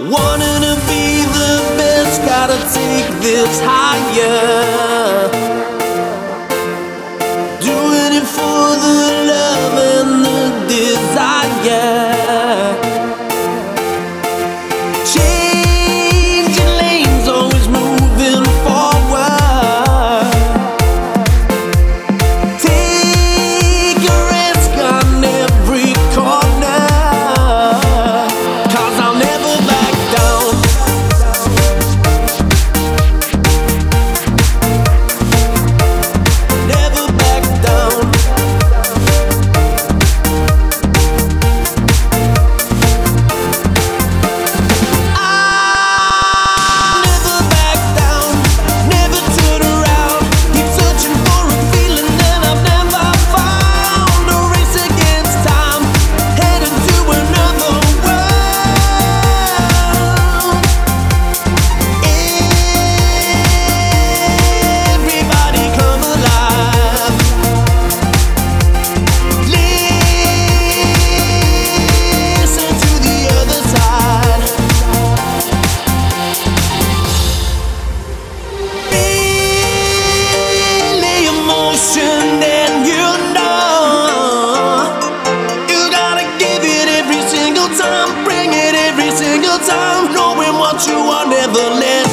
Wanting to be the best, gotta take this higher. down, knowing what you are never let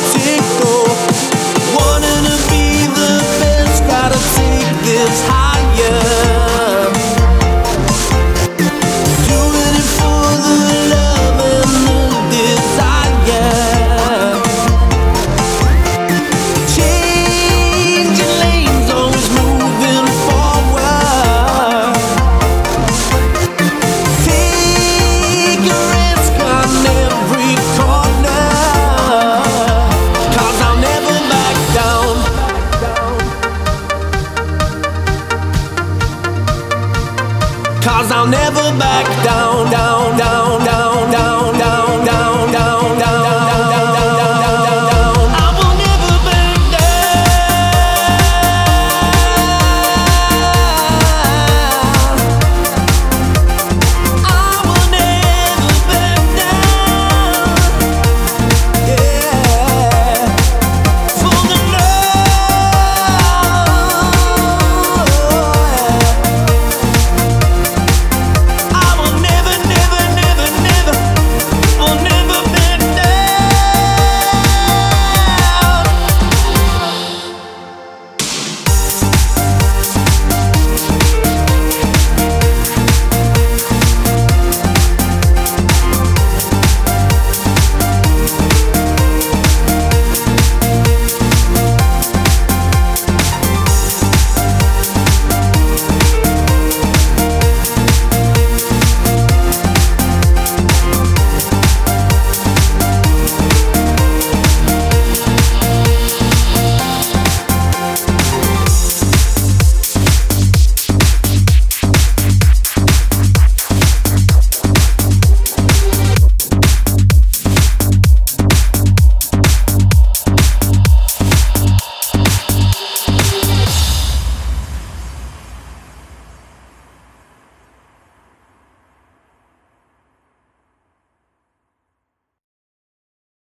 Cause I'll never back down, down, down, down.